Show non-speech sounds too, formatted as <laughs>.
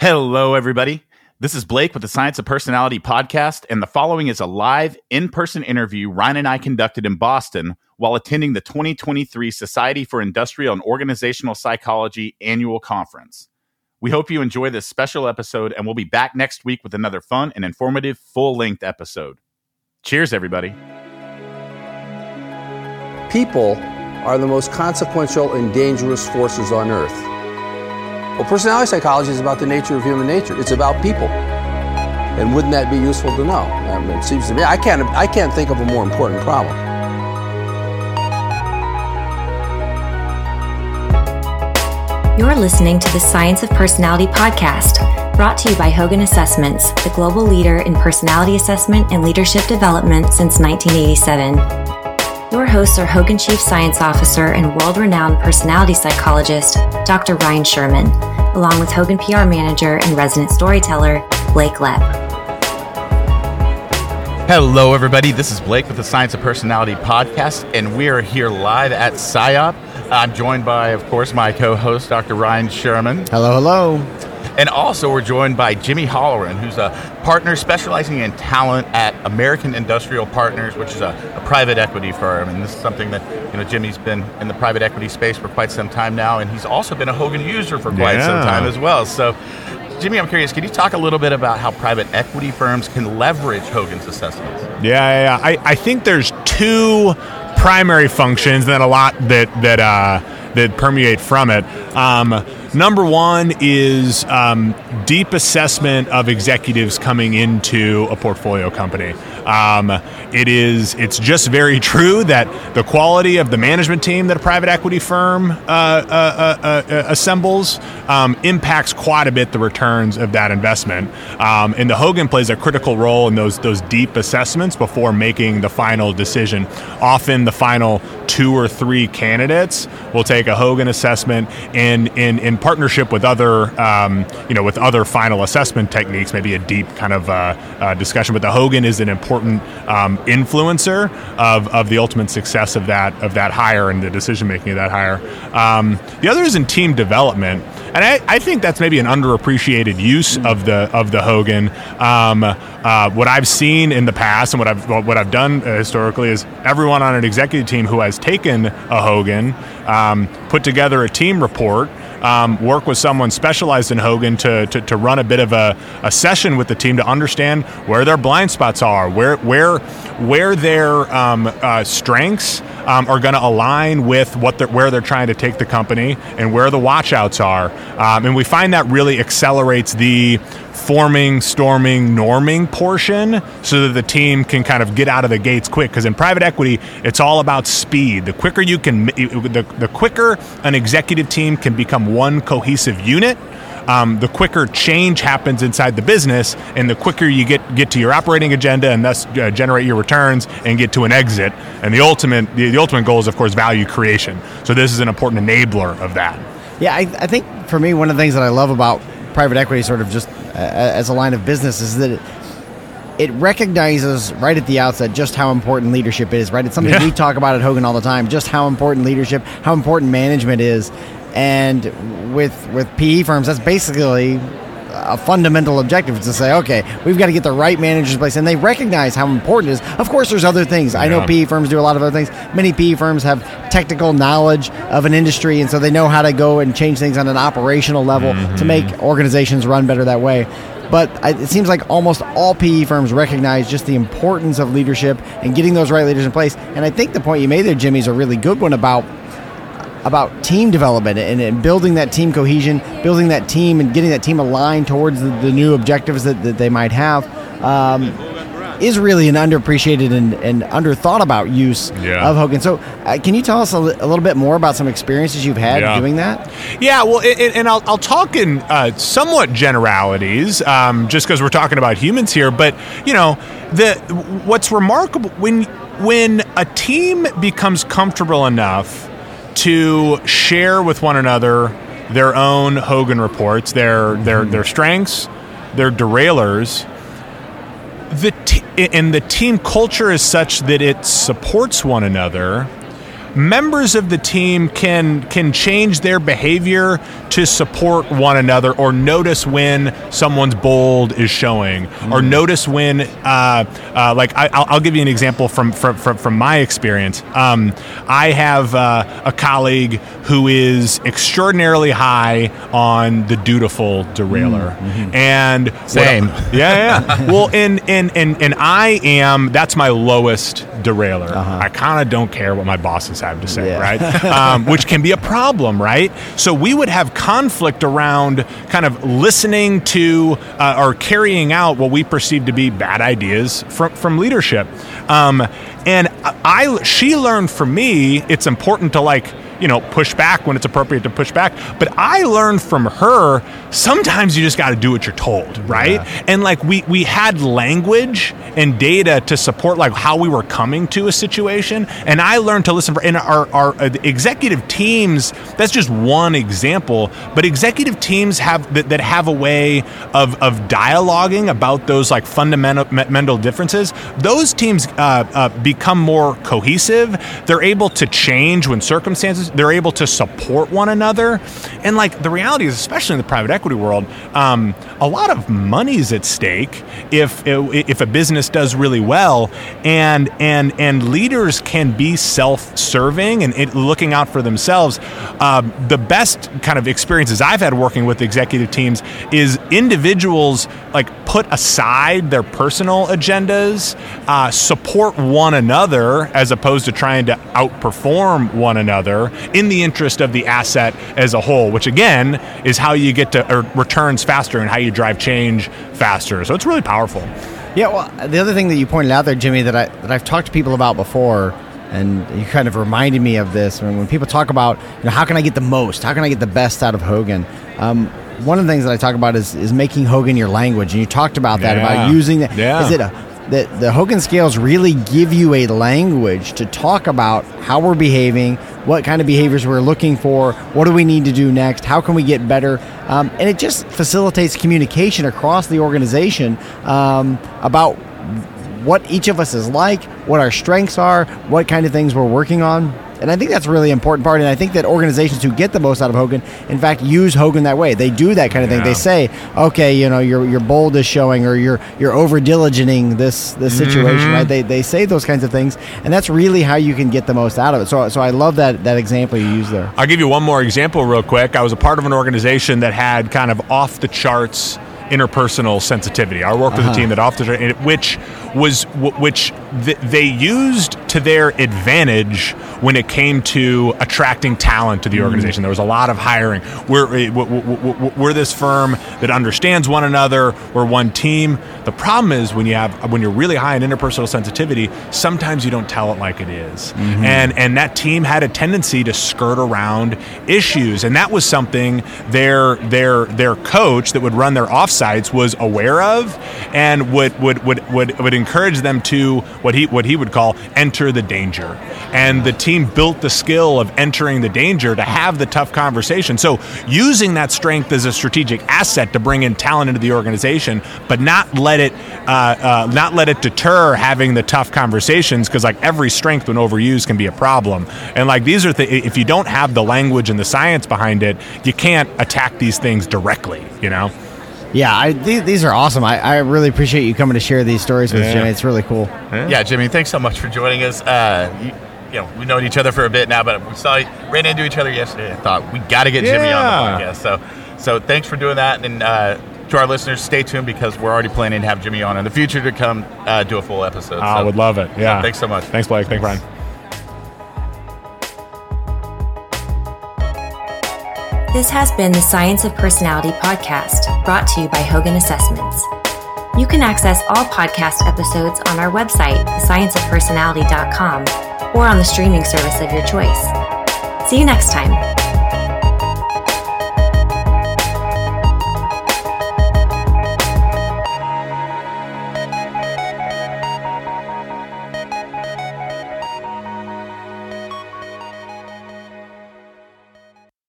Hello, everybody. This is Blake with the Science of Personality podcast, and the following is a live in person interview Ryne and I conducted in Boston while attending the 2023 Society for Industrial and Organizational Psychology annual conference. We hope you enjoy this special episode, and we'll be back next week with another fun and informative full length episode. Cheers, everybody. People are the most consequential and dangerous forces on earth. Well, personality psychology is about the nature of human nature. It's about people. And wouldn't that be useful to know? I mean, it seems to me I can't I can't think of a more important problem. You're listening to the Science of Personality podcast, brought to you by Hogan Assessments, the global leader in personality assessment and leadership development since 1987. Your hosts are Hogan Chief Science Officer and world renowned personality psychologist, Dr. Ryne Sherman, along with Hogan PR Manager and resident storyteller, Blake Loepp. Hello, everybody. This is Blake with the Science of Personality podcast, and we are here live at SIOP. I'm joined by, of course, my co host, Dr. Ryne Sherman. Hello, hello. And also, we're joined by Jimmy Holloran, who's a partner specializing in talent at American Industrial Partners, which is a, a, private equity firm. And this is something that, you know, Jimmy's been in the private equity space for quite some time now, and he's also been a Hogan user for quite yeah. some time as well. So, Jimmy, I'm curious, can you talk a little bit about how private equity firms can leverage Hogan's assessments? Yeah, yeah, yeah. I, I think there's two primary functions and then a lot that, that, uh, that permeate from it. Um, number one is um, deep assessment of executives coming into a portfolio company. Um, it is it's just very <laughs> true that the quality of the management team that a private equity firm uh, uh, uh, uh assembles um, impacts quite a bit the returns of that investment. Um, and the Hogan plays a critical role in those those deep assessments before making the final decision. Often the final two or three candidates will take a Hogan assessment in in, in partnership with other um, you know with other final assessment techniques, maybe a deep kind of uh, uh, discussion. But the Hogan is an important um, influencer of, of the ultimate success of that of that hire and the decision making of that hire. Um, the other is in team development, and I, I, think that's maybe an underappreciated use of the of the Hogan. Uh, what I've seen in the past and what I've what I've done uh, historically is everyone on an executive team who has taken a Hogan um, put together a team report um, work with someone specialized in Hogan to, to, to run a bit of a, a, session with the team to understand where their blind spots are, where where where their um, uh, strengths um, are going to align with what they're, where they're trying to take the company and where the watchouts are. Um, and we find that really accelerates the forming, storming, norming portion so that the team can kind of get out of the gates quick. Because in private equity, it's all about speed. The quicker you can, the, the quicker an executive team can become one cohesive unit. Um, the quicker change happens inside the business, and the quicker you get get to your operating agenda and thus uh, generate your returns and get to an exit. And the ultimate the, the, ultimate goal is, of course, value creation. So this is an important enabler of that. Yeah, I, I think for me, one of the things that I love about private equity, sort of just as a line of business is that it, it recognizes right at the outset just how important leadership is, right? It's something yeah. we talk about at Hogan all the time, just how important leadership, how important management is. And with with PE firms, that's basically a fundamental objective to say, okay, we've got to get the right managers in place, and they recognize how important it is. Of course, there's other things. Yeah. I know PE firms do a lot of other things. Many PE firms have technical knowledge of an industry, and so they know how to go and change things on an operational level mm-hmm. to make organizations run better that way. But it seems like almost all PE firms recognize just the importance of leadership and getting those right leaders in place. And I think the point you made there, Jimmy, is a really good one about about team development and, and, building that team cohesion, building that team and getting that team aligned towards the, the new objectives that, that, they might have. Um, is really an underappreciated and, and underthought about use yeah. of Hogan. So, uh, can you tell us a, li- a, little bit more about some experiences you've had yeah. doing that? Yeah, well, it, and I'll, I'll, talk in uh, somewhat generalities, um, just because we're talking about humans here. But you know, the what's remarkable when when a team becomes comfortable enough to share with one another their own Hogan reports, their their mm-hmm. their strengths, their derailers. The t- and the team culture is such that it supports one another. Members of the team can can change their behavior to support one another or notice when someone's bold is showing mm. or notice when uh, uh, like I, will give you an example from from, from, from my experience um, I have uh, a colleague who is extraordinarily high on the dutiful derailer mm-hmm. and same yeah yeah <laughs> well and, and and and I am that's my lowest derailer uh-huh. I kind of don't care what my bosses have to say yeah. right <laughs> um, which can be a problem right so we would have conflict around kind of listening to uh, or carrying out what we perceive to be bad ideas from, from leadership. Um, and I, she learned from me, it's important to like you know, push back when it's appropriate to push back. But I learned from her sometimes you just got to do what you're told, right? Yeah. And like we we had language and data to support like how we were coming to a situation, and I learned to listen for in our our uh, executive teams. That's just one example, but executive teams have that, that have a way of of dialoguing about those like fundamental differences. Those teams uh, uh, become more cohesive. They're able to change when circumstances they're able to support one another. And like the reality is, especially in the private equity world, um, a lot of money's at stake if if a business does really well, and and and leaders can be self-serving and it, looking out for themselves. Um, the best kind of experiences I've had working with executive teams is individuals like put aside their personal agendas, uh, support one another as opposed to trying to outperform one another in the interest of the asset as a whole, which again is how you get to returns faster and how you drive change faster. So it's really powerful. Yeah, well, the other thing that you pointed out there, Jimmy, that I that I've talked to people about before, and you kind of reminded me of this when, when people talk about, you know, how can I get the most, how can I get the best out of Hogan. Um, one of the things that I talk about is is making Hogan your language, and you talked about that yeah. about using that. Yeah. Is it a that the Hogan scales really give you a language to talk about how we're behaving, what kind of behaviors we're looking for, what do we need to do next, how can we get better, um, and it just facilitates communication across the organization um, about what each of us is like, what our strengths are, what kind of things we're working on. And I think that's a really important part. And I think that organizations who get the most out of Hogan, in fact, use Hogan that way. They do that kind of yeah. thing. They say, okay, you know, your your bold is showing, or you're you're over diligenting this this situation, mm-hmm. right? They, they say those kinds of things, and that's really how you can get the most out of it. So so I love that that example you use there. I'll give you one more example real quick. I was a part of an organization that had kind of off the charts interpersonal sensitivity. I worked uh-huh. with a uh-huh. team that often, which was which they used to their advantage when it came to attracting talent to the mm. organization. There was a lot of hiring. We're, eh, we're this firm that understands one another. We're one team. The problem is when you have when you're really high in interpersonal sensitivity, sometimes you don't tell it like it is. Mm-hmm. and and that team had a tendency to skirt around issues, and that was something their their their coach that would run their offsites was aware of, and would would would would, would encourage them to what he what he would call enter the danger. And the team built the skill of entering the danger to have the tough conversation. So using that strength as a strategic asset to bring in talent into the organization, but not let it uh, uh, not let it deter having the tough conversations because like every strength when overused can be a problem. And like these are the if you don't have the language and the science behind it, you can't attack these things directly. You know. Yeah, I, these, these are awesome. I, I really appreciate you coming to share these stories with yeah. Jimmy. It's really cool. Yeah. yeah. Jimmy, thanks so much for joining us. Uh, you, you, know, we've known each other for a bit now, but we saw ran into each other yesterday. I thought we got to get yeah. Jimmy on the podcast. So, so thanks for doing that, and uh, to our listeners, stay tuned because we're already planning to have Jimmy on in the future to come uh, do a full episode. I would love it. Yeah. So thanks so much. Thanks, Blake. Thanks, Brian. This has been the Science of Personality podcast, brought to you by Hogan Assessments. You can access all podcast episodes on our website, thescienceofpersonality.com, or on the streaming service of your choice. See you next time.